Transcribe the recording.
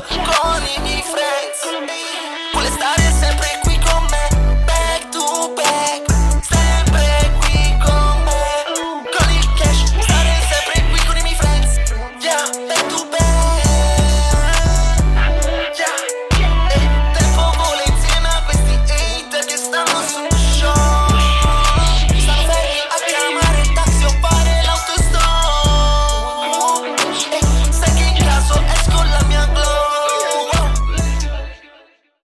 con i miei friends.